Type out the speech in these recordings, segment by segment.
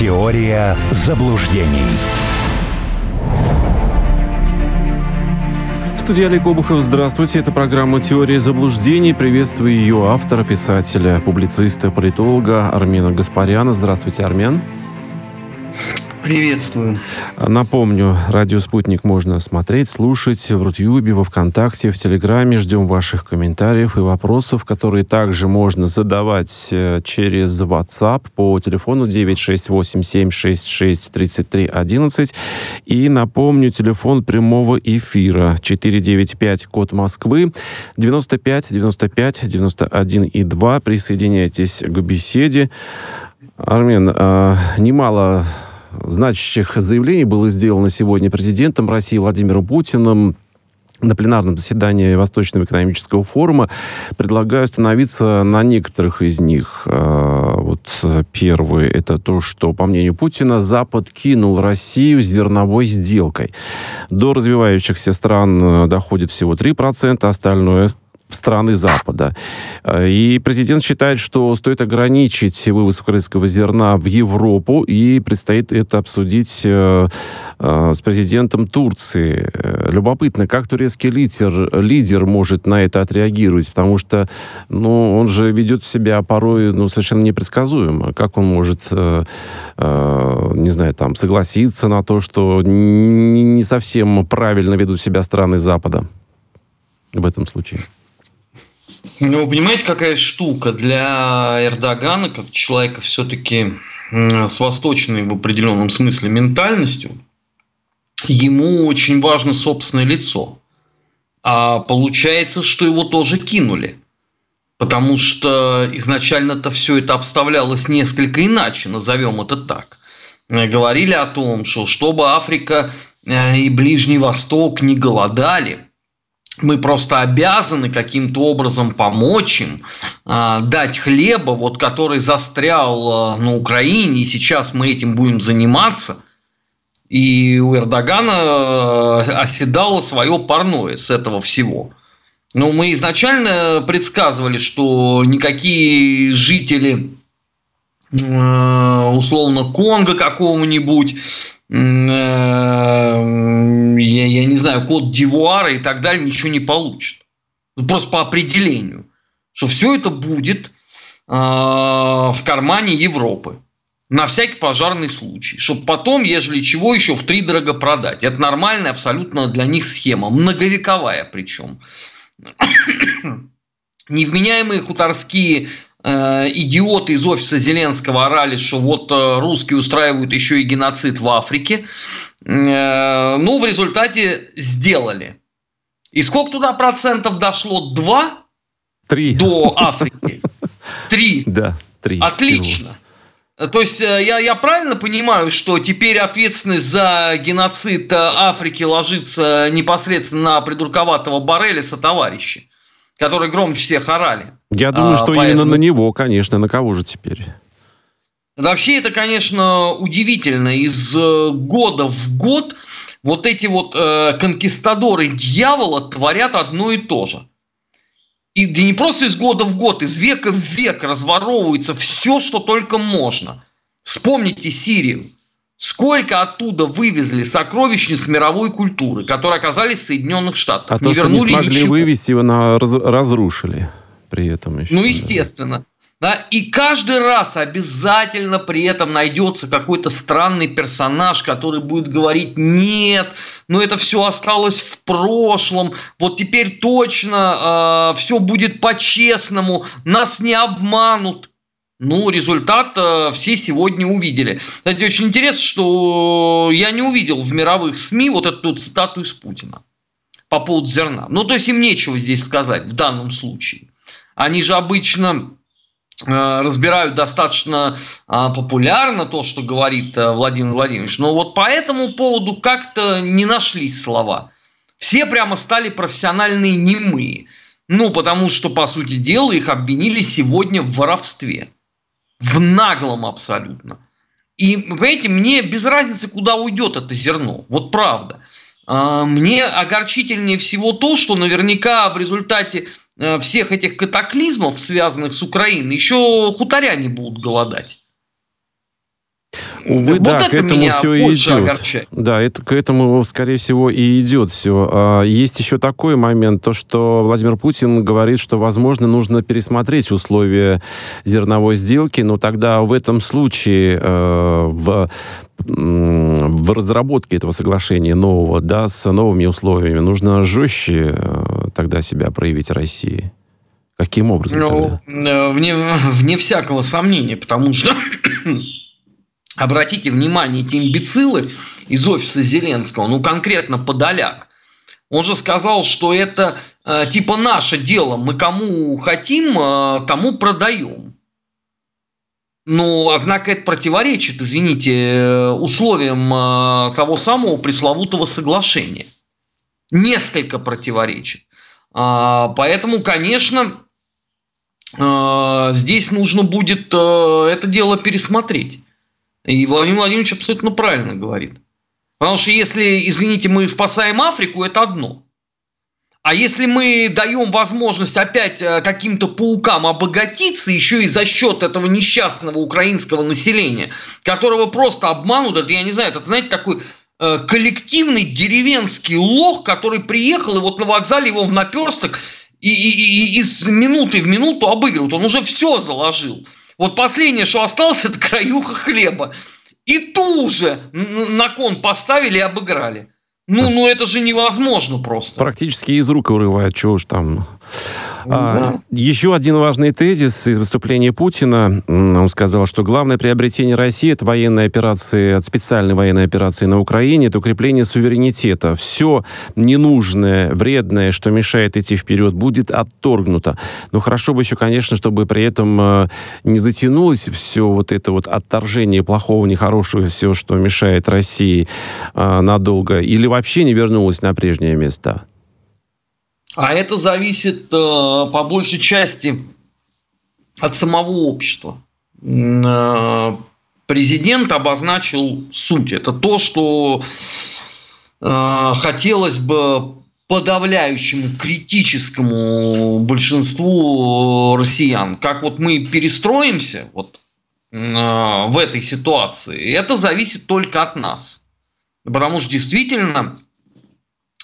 Теория заблуждений. В студии Олег Обухов. Здравствуйте. Это программа «Теория заблуждений». Приветствую ее автора, писателя, публициста, политолога Армена Гаспаряна. Здравствуйте, Армен. Приветствую. Напомню, радио «Спутник» можно смотреть, слушать в Рутюбе, во Вконтакте, в Телеграме. Ждем ваших комментариев и вопросов, которые также можно задавать э, через WhatsApp по телефону 968-766-3311. И напомню, телефон прямого эфира 495, код Москвы, 95 95 91 и 2. Присоединяйтесь к беседе. Армен, э, немало значащих заявлений было сделано сегодня президентом России Владимиром Путиным на пленарном заседании Восточного экономического форума. Предлагаю остановиться на некоторых из них. А, вот первый – это то, что, по мнению Путина, Запад кинул Россию зерновой сделкой. До развивающихся стран доходит всего 3%, остальное страны Запада. Э, и президент считает, что стоит ограничить вывоз украинского зерна в Европу, и предстоит это обсудить э, э, с президентом Турции. Любопытно, как турецкий лидер, лидер может на это отреагировать, потому что ну, он же ведет себя порой ну, совершенно непредсказуемо. Как он может, не знаю, там, согласиться на то, что не совсем правильно ведут себя страны Запада в этом случае? Ну, вы понимаете, какая штука для Эрдогана, как человека все-таки с восточной в определенном смысле ментальностью, ему очень важно собственное лицо. А получается, что его тоже кинули. Потому что изначально-то все это обставлялось несколько иначе, назовем это так. Говорили о том, что чтобы Африка э, и Ближний Восток не голодали – мы просто обязаны каким-то образом помочь им, а, дать хлеба, вот который застрял а, на Украине, и сейчас мы этим будем заниматься. И у Эрдогана а, оседало свое парное с этого всего. Но мы изначально предсказывали, что никакие жители условно Конго какого-нибудь Э, я, я не знаю, код Дивуара и так далее ничего не получит. Ну, просто по определению. Что все это будет э, в кармане Европы. На всякий пожарный случай. Чтобы потом, ежели чего, еще в три дорого продать. Это нормальная абсолютно для них схема. Многовековая причем. Невменяемые хуторские идиоты из офиса Зеленского орали, что вот э, русские устраивают еще и геноцид в Африке. Э, ну, в результате сделали. И сколько туда процентов дошло? Два? Три. До Африки. Три. Да, три. Отлично. Всего. То есть я, я правильно понимаю, что теперь ответственность за геноцид Африки ложится непосредственно на придурковатого Борелиса товарища? которые громче всех орали. Я думаю, а, что поэтому... именно на него, конечно. На кого же теперь? Вообще это, конечно, удивительно. Из э, года в год вот эти вот э, конкистадоры дьявола творят одно и то же. И да не просто из года в год, из века в век разворовывается все, что только можно. Вспомните Сирию. Сколько оттуда вывезли сокровищниц мировой культуры, которые оказались в Соединенных Штатах? А не то, что не смогли ничего. вывести, его на, раз, разрушили при этом еще. Ну, естественно. Да, и каждый раз обязательно при этом найдется какой-то странный персонаж, который будет говорить, нет, но это все осталось в прошлом, вот теперь точно э, все будет по-честному, нас не обманут. Ну, результат э, все сегодня увидели. Кстати, очень интересно, что я не увидел в мировых СМИ вот эту цитату из Путина по поводу зерна. Ну, то есть им нечего здесь сказать в данном случае. Они же обычно э, разбирают достаточно э, популярно то, что говорит э, Владимир Владимирович. Но вот по этому поводу как-то не нашлись слова. Все прямо стали профессиональные немые. Ну, потому что, по сути дела, их обвинили сегодня в воровстве в наглом абсолютно. И, понимаете, мне без разницы, куда уйдет это зерно. Вот правда. А, мне огорчительнее всего то, что наверняка в результате всех этих катаклизмов, связанных с Украиной, еще хуторяне будут голодать. Увы, вот да, к этому все и идет. Огорчает. Да, это, к этому, скорее всего, и идет все. А, есть еще такой момент, то, что Владимир Путин говорит, что, возможно, нужно пересмотреть условия зерновой сделки, но тогда в этом случае э, в в разработке этого соглашения нового, да, с новыми условиями, нужно жестче э, тогда себя проявить России. Каким образом? Ну, э, вне, вне всякого сомнения, потому что обратите внимание, эти имбецилы из офиса Зеленского, ну конкретно Подоляк, он же сказал, что это э, типа наше дело, мы кому хотим, э, тому продаем. Ну, однако это противоречит, извините, э, условиям э, того самого пресловутого соглашения. Несколько противоречит. А, поэтому, конечно, э, здесь нужно будет это дело пересмотреть. И Владимир Владимирович абсолютно правильно говорит. Потому что если, извините, мы спасаем Африку, это одно. А если мы даем возможность опять каким-то паукам обогатиться еще и за счет этого несчастного украинского населения, которого просто обманут, это, я не знаю, это, знаете, такой коллективный деревенский лох, который приехал, и вот на вокзале его в наперсток и, и, и, и с минуты в минуту обыгрывают. Он уже все заложил. Вот последнее, что осталось, это краюха хлеба. И ту же на кон поставили и обыграли. Ну, ну это же невозможно просто. Практически из рук вырывает, чего уж там. А, еще один важный тезис из выступления Путина. Он сказал, что главное приобретение России от военной операции, от специальной военной операции на Украине, это укрепление суверенитета. Все ненужное, вредное, что мешает идти вперед, будет отторгнуто. Но хорошо бы еще, конечно, чтобы при этом э, не затянулось все вот это вот отторжение плохого, нехорошего, все, что мешает России э, надолго. Или вообще не вернулось на прежние места. А это зависит э, по большей части от самого общества. Э, президент обозначил суть. Это то, что э, хотелось бы подавляющему критическому большинству россиян. Как вот мы перестроимся вот, в этой ситуации, это зависит только от нас. Потому что действительно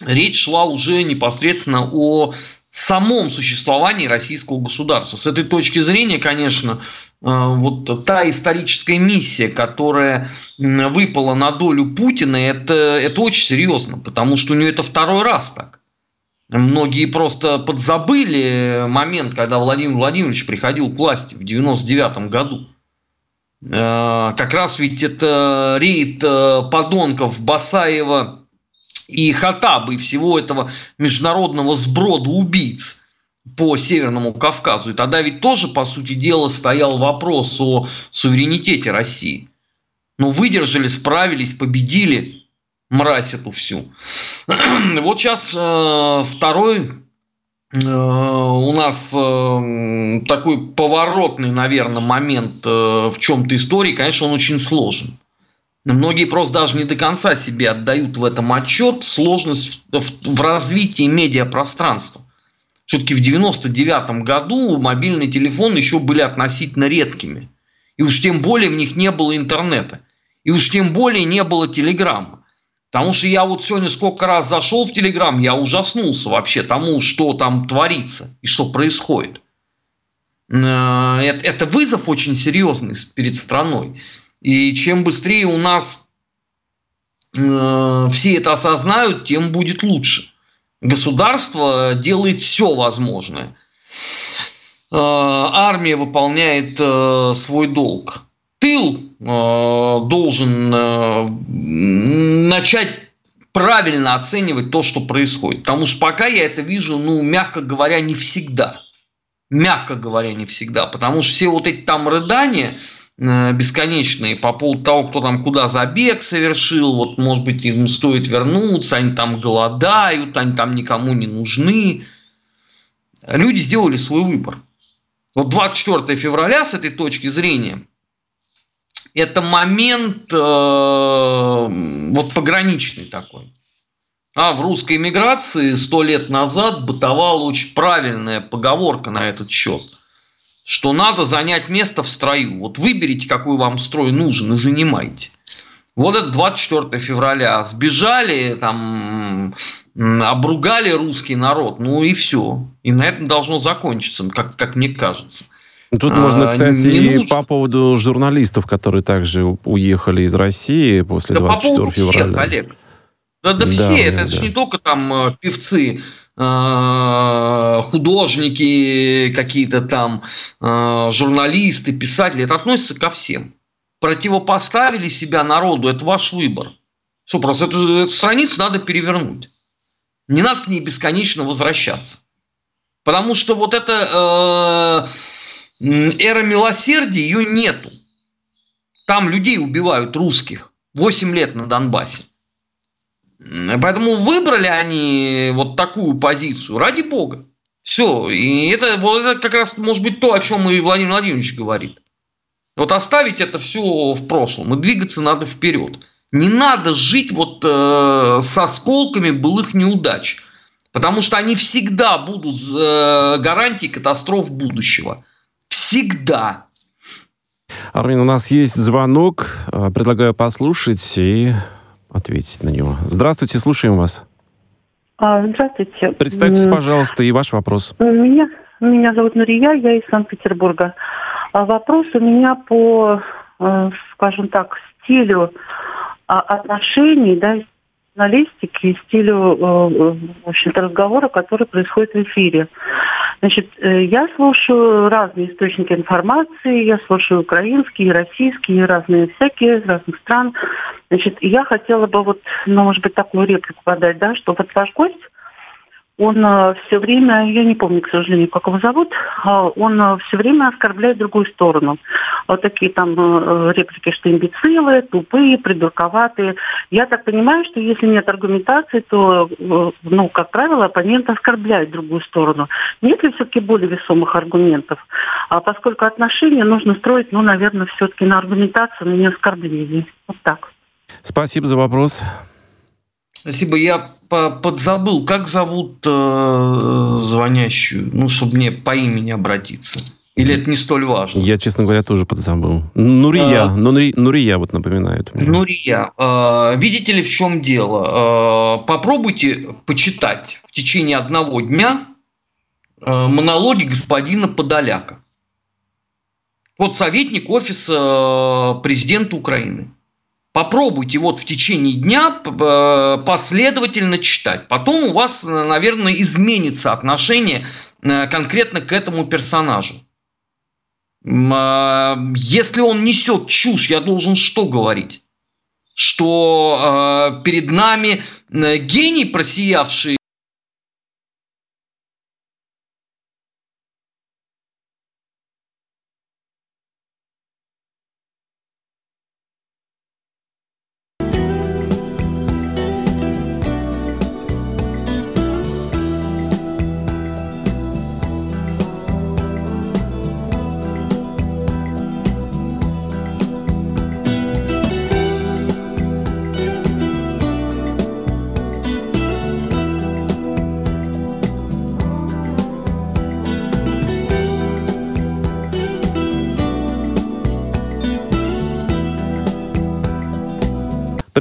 речь шла уже непосредственно о самом существовании российского государства. С этой точки зрения, конечно, э, вот та историческая миссия, которая выпала на долю Путина, это, это очень серьезно, потому что у нее это второй раз так. Многие просто подзабыли момент, когда Владимир Владимирович приходил к власти в 1999 году. Э, как раз ведь это рейд э, подонков Басаева и Хатабы, и всего этого международного сброда убийц по Северному Кавказу. И тогда ведь тоже, по сути дела, стоял вопрос о суверенитете России. Но выдержали, справились, победили мразь эту всю. Вот сейчас э, второй э, у нас э, такой поворотный, наверное, момент э, в чем-то истории, конечно, он очень сложен. Многие просто даже не до конца себе отдают в этом отчет сложность в, в, в развитии медиапространства. Все-таки в 99 году мобильные телефоны еще были относительно редкими. И уж тем более в них не было интернета. И уж тем более не было телеграмма. Потому что я вот сегодня сколько раз зашел в Телеграм, я ужаснулся вообще тому, что там творится и что происходит. Э, это вызов очень серьезный перед страной. И чем быстрее у нас э, все это осознают, тем будет лучше. Государство делает все возможное. Э, армия выполняет э, свой долг. Тыл э, должен э, начать правильно оценивать то, что происходит. Потому что пока я это вижу, ну, мягко говоря, не всегда. Мягко говоря, не всегда. Потому что все вот эти там рыдания, бесконечные по поводу того, кто там куда забег совершил, вот, может быть, им стоит вернуться, они там голодают, они там никому не нужны. Люди сделали свой выбор. Вот 24 февраля с этой точки зрения это момент э, вот пограничный такой. А в русской миграции сто лет назад бытовала очень правильная поговорка на этот счет – что надо занять место в строю. Вот выберите, какой вам строй нужен, и занимайте. Вот это 24 февраля. Сбежали, там, обругали русский народ, ну и все. И на этом должно закончиться, как, как мне кажется. Тут а, можно, кстати, и нужно... по поводу журналистов, которые также уехали из России после да 24 по февраля. Всех, Олег. Да, да, да все, это, да. это же не только там э, певцы, художники, какие-то там э, журналисты, писатели, это относится ко всем противопоставили себя народу, это ваш выбор. Все, просто эту, эту страницу надо перевернуть. Не надо к ней бесконечно возвращаться. Потому что вот эта э, эра милосердия, ее нету. Там людей убивают, русских. 8 лет на Донбассе. Поэтому выбрали они вот такую позицию, ради бога. Все. И это, вот это как раз может быть то, о чем и Владимир Владимирович говорит. Вот оставить это все в прошлом и двигаться надо вперед. Не надо жить вот э, с осколками былых неудач, потому что они всегда будут э, гарантией катастроф будущего. Всегда. Армин, у нас есть звонок. Э, предлагаю послушать и ответить на него. Здравствуйте, слушаем вас. А, здравствуйте. Представьтесь, пожалуйста, и ваш вопрос. Меня, меня зовут Нурия, я из Санкт-Петербурга. А вопрос у меня по, э, скажем так, стилю а, отношений, да, журналистики, стилю, э, в общем-то, разговора, который происходит в эфире. Значит, э, я слушаю разные источники информации, я слушаю украинские, российские, разные всякие, из разных стран. Значит, я хотела бы вот, ну, может быть, такую реплику подать, да, что вот ваш гость он э, все время, я не помню, к сожалению, как его зовут, а он э, все время оскорбляет другую сторону. Вот такие там э, реплики, что имбецилы, тупые, придурковатые. Я так понимаю, что если нет аргументации, то, ну, как правило, оппонент оскорбляет другую сторону. Нет ли все-таки более весомых аргументов? А поскольку отношения нужно строить, ну, наверное, все-таки на аргументацию, но не оскорблении. Вот так. Спасибо за вопрос. Спасибо. Я подзабыл, как зовут э, звонящую, ну, чтобы мне по имени обратиться. Или это не столь важно? Я, честно говоря, тоже подзабыл. Нурия. А, Нури, Нурия вот напоминает мне. Нурия. Э, видите ли, в чем дело? Э, попробуйте почитать в течение одного дня э, монологи господина Подоляка. Вот советник офиса президента Украины. Попробуйте вот в течение дня э, последовательно читать. Потом у вас, наверное, изменится отношение э, конкретно к этому персонажу. Э, если он несет чушь, я должен что говорить? Что перед нами гений, просиявший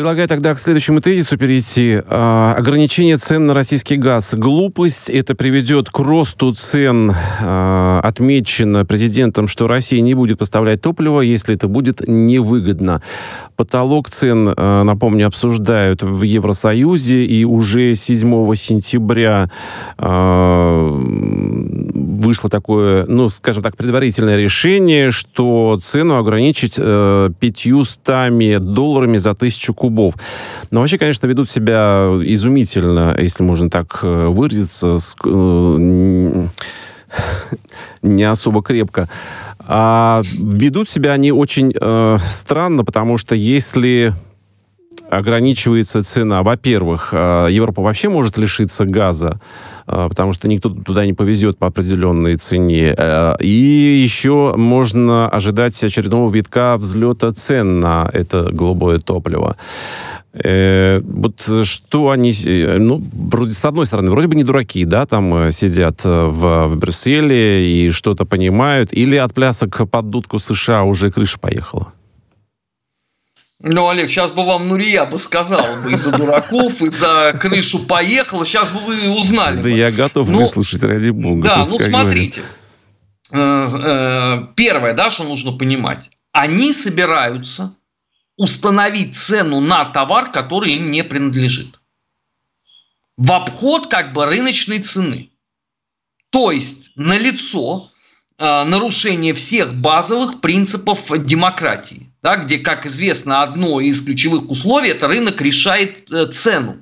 Предлагаю тогда к следующему тезису перейти. А, ограничение цен на российский газ. Глупость. Это приведет к росту цен. А, отмечено президентом, что Россия не будет поставлять топливо, если это будет невыгодно. Потолок цен, а, напомню, обсуждают в Евросоюзе. И уже 7 сентября а, вышло такое, ну, скажем так, предварительное решение, что цену ограничить э, 500 долларами за тысячу кубов. Но вообще, конечно, ведут себя изумительно, если можно так э, выразиться, э, не особо крепко. А ведут себя они очень э, странно, потому что если ограничивается цена. Во-первых, э, Европа вообще может лишиться газа, э, потому что никто туда не повезет по определенной цене. Э, и еще можно ожидать очередного витка взлета цен на это голубое топливо. Вот что они, ну, вроде, с одной стороны, вроде бы не дураки, да, там сидят в, в Брюсселе и что-то понимают, или от плясок под дудку США уже крыша поехала? Ну, Олег, сейчас бы вам Нурия бы сказала бы из-за дураков, из-за крышу поехала, сейчас бы вы узнали. Да бы. я готов ну, выслушать, ради бога. Да, ну смотрите. Э, э, первое, да, что нужно понимать. Они собираются установить цену на товар, который им не принадлежит. В обход как бы рыночной цены. То есть налицо э, нарушение всех базовых принципов демократии да, где, как известно, одно из ключевых условий – это рынок решает э, цену.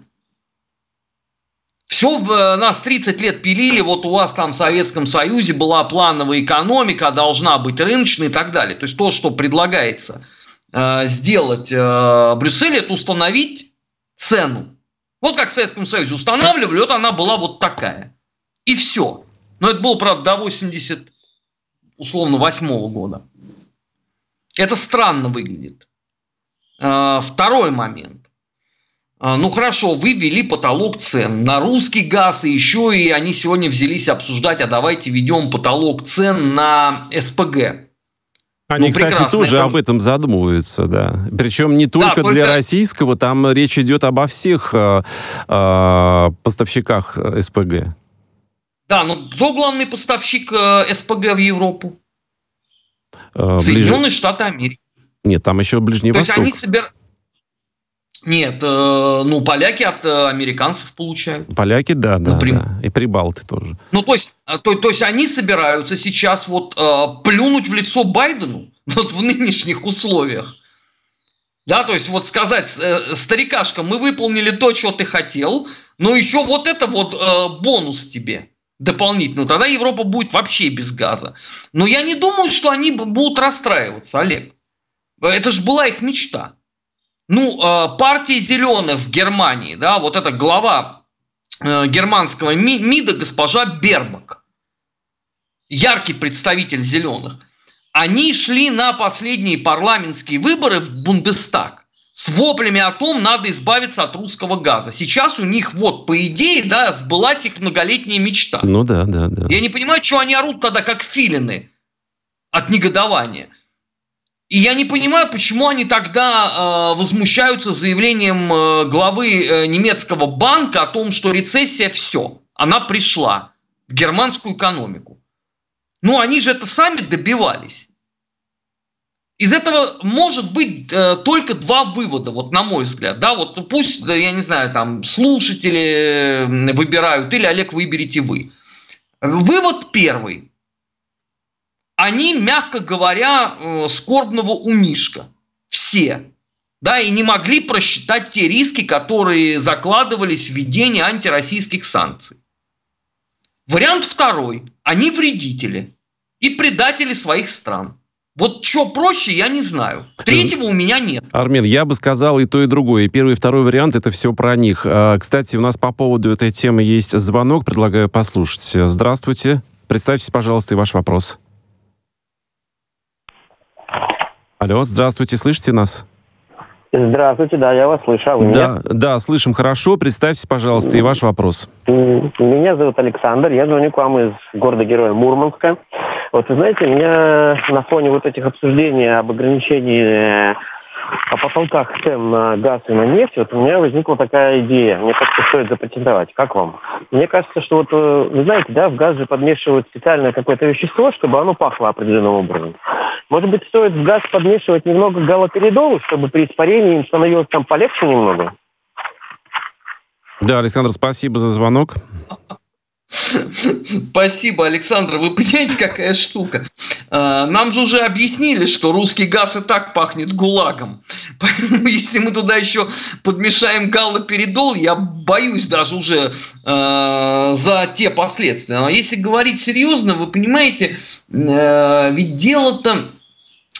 Все, в, э, нас 30 лет пилили, вот у вас там в Советском Союзе была плановая экономика, должна быть рыночная и так далее. То есть то, что предлагается э, сделать э, Брюссель, это установить цену. Вот как в Советском Союзе устанавливали, вот она была вот такая. И все. Но это было, правда, до 80, условно, восьмого года. Это странно выглядит. А, второй момент. А, ну хорошо, вы ввели потолок цен на русский газ, и еще и они сегодня взялись обсуждать, а давайте введем потолок цен на СПГ. Они, ну, кстати, тоже это... об этом задумываются, да. Причем не только, да, только для российского, там речь идет обо всех э, э, поставщиках СПГ. Да, но кто главный поставщик э, СПГ в Европу? Э, Соединенные ближ... Штаты Америки. Нет, там еще Ближний То Восток. То есть они собирают... Нет, э, ну, поляки от э, американцев получают. Поляки, да, да, да. И прибалты тоже. Ну, то есть, э, то, то есть они собираются сейчас вот э, плюнуть в лицо Байдену вот в нынешних условиях. Да, то есть вот сказать, э, старикашка, мы выполнили то, что ты хотел, но еще вот это вот э, бонус тебе дополнительно, тогда Европа будет вообще без газа. Но я не думаю, что они будут расстраиваться, Олег. Это же была их мечта. Ну, э, партия зеленых в Германии, да, вот эта глава э, германского МИДа, госпожа Бербак, яркий представитель зеленых, они шли на последние парламентские выборы в Бундестаг с воплями о том, надо избавиться от русского газа. Сейчас у них вот, по идее, да, сбылась их многолетняя мечта. Ну да, да, да. Я не понимаю, что они орут тогда как филины от негодования. И я не понимаю, почему они тогда э, возмущаются заявлением э, главы э, немецкого банка о том, что рецессия все, она пришла в германскую экономику. Ну, они же это сами добивались. Из этого может быть э, только два вывода, вот на мой взгляд. Да, вот пусть, я не знаю, там слушатели выбирают, или Олег выберете вы. Вывод первый. Они, мягко говоря, э, скорбного умишка. Все. Да, и не могли просчитать те риски, которые закладывались в введение антироссийских санкций. Вариант второй. Они вредители и предатели своих стран. Вот что проще, я не знаю. Третьего у меня нет. Армен, я бы сказал и то, и другое. И первый, и второй вариант, это все про них. А, кстати, у нас по поводу этой темы есть звонок, предлагаю послушать. Здравствуйте. Представьтесь, пожалуйста, и ваш вопрос. Алло, здравствуйте, слышите нас? Здравствуйте, да, я вас слышу, а вы да, меня? Да, слышим хорошо. Представьтесь, пожалуйста, и ваш вопрос. Меня зовут Александр, я звоню к вам из города-героя Мурманска. Вот вы знаете, меня на фоне вот этих обсуждений об ограничении э, о потолках цен на газ и на нефть, вот у меня возникла такая идея. Мне кажется, стоит запатентовать. Как вам? Мне кажется, что вот, э, вы знаете, да, в газ же подмешивают специальное какое-то вещество, чтобы оно пахло определенным образом. Может быть, стоит в газ подмешивать немного галоперидола, чтобы при испарении им становилось там полегче немного? Да, Александр, спасибо за звонок. Спасибо, Александр. Вы понимаете, какая штука? А, нам же уже объяснили, что русский газ и так пахнет гулагом. Поэтому если мы туда еще подмешаем галлоперидол, я боюсь даже уже э, за те последствия. Но если говорить серьезно, вы понимаете, э, ведь дело-то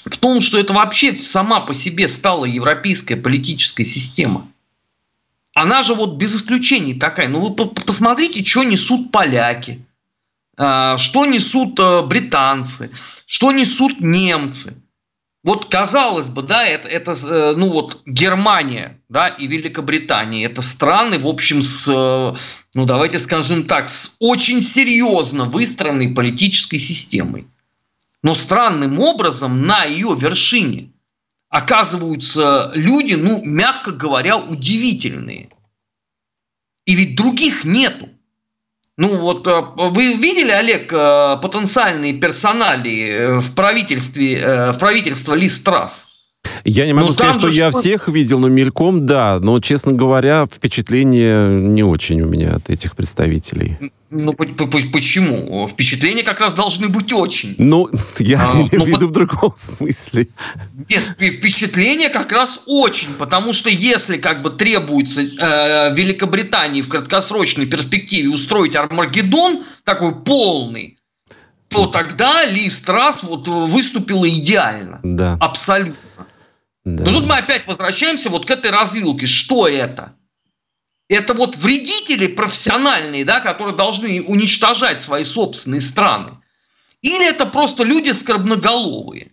в том, что это вообще сама по себе стала европейская политическая система. Она же вот без исключений такая. Ну вы посмотрите, что несут поляки, а, что несут э, британцы, что несут немцы. Вот казалось бы, да, это, это э, ну вот Германия, да, и Великобритания, это страны, в общем, с, э, ну давайте скажем так, с очень серьезно выстроенной политической системой. Но странным образом на ее вершине оказываются люди, ну, мягко говоря, удивительные. И ведь других нету. Ну вот э, вы видели, Олег, э, потенциальные персонали э, в правительстве, в правительство Ли Страс? Я не могу ну, сказать, что я что... всех видел, но мельком, да. Но, честно говоря, впечатление не очень у меня от этих представителей. Ну, почему? Впечатления как раз должны быть очень. Ну, я а, имею в виду в другом смысле. Нет, впечатления как раз очень, потому что если как бы требуется э, Великобритании в краткосрочной перспективе устроить Армагеддон, такой полный, то тогда Ли Страс вот выступила идеально. Да. Абсолютно. Да. Но тут мы опять возвращаемся вот к этой развилке. Что это? Это вот вредители профессиональные, да, которые должны уничтожать свои собственные страны. Или это просто люди скорбноголовые?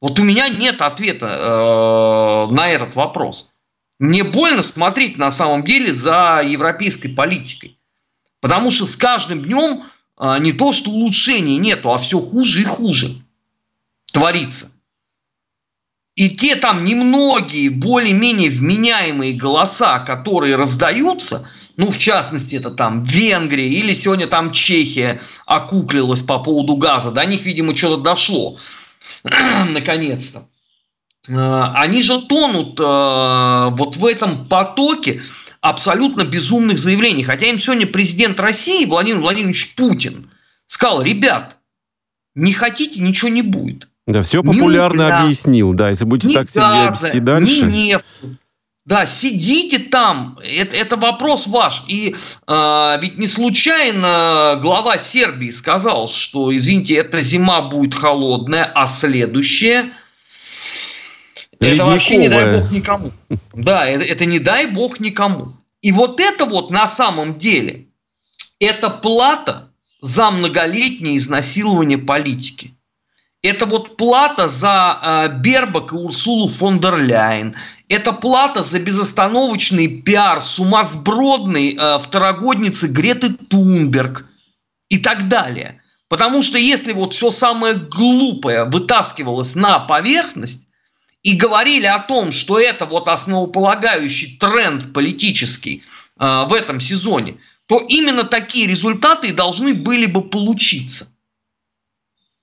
Вот у меня нет ответа э, на этот вопрос. Мне больно смотреть на самом деле за европейской политикой. Потому что с каждым днем э, не то, что улучшений нету, а все хуже и хуже творится. И те там немногие, более-менее вменяемые голоса, которые раздаются, ну, в частности, это там Венгрия или сегодня там Чехия окуклилась по поводу газа, до них, видимо, что-то дошло, наконец-то. Э, они же тонут э, вот в этом потоке абсолютно безумных заявлений. Хотя им сегодня президент России Владимир Владимирович Путин сказал, ребят, не хотите, ничего не будет. Да, все популярно ни объяснил, да, если будете так газа, вести дальше. Нефть. Да, сидите там, это, это вопрос ваш. И э, ведь не случайно глава Сербии сказал, что, извините, эта зима будет холодная, а следующая это вообще не дай бог никому. Да, это, это не дай бог никому. И вот это вот на самом деле, это плата за многолетнее изнасилование политики. Это вот плата за э, Бербак и Урсулу фон дер Ляйен. Это плата за безостановочный пиар сумасбродной э, второгодницы Греты Тунберг и так далее. Потому что если вот все самое глупое вытаскивалось на поверхность и говорили о том, что это вот основополагающий тренд политический э, в этом сезоне, то именно такие результаты должны были бы получиться.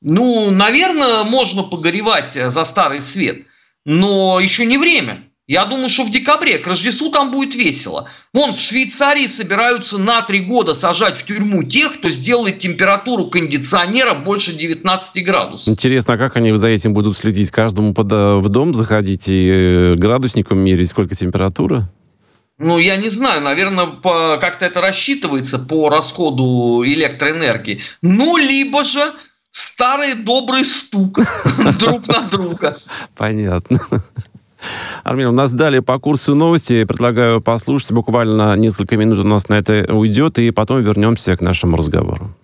Ну, наверное, можно погоревать э, за старый свет, но еще не время. Я думаю, что в декабре к Рождеству там будет весело. Вон в Швейцарии собираются на три года сажать в тюрьму тех, кто сделает температуру кондиционера больше 19 градусов. Интересно, а как они за этим будут следить? Каждому под, э, в дом заходить и э, градусником мерить, сколько температура? Ну, я не знаю, наверное, как-то это рассчитывается по расходу электроэнергии. Ну, либо же старый добрый стук друг на друга. Понятно. Армин, у нас далее по курсу новости. Предлагаю послушать. Буквально несколько минут у нас на это уйдет, и потом вернемся к нашему разговору.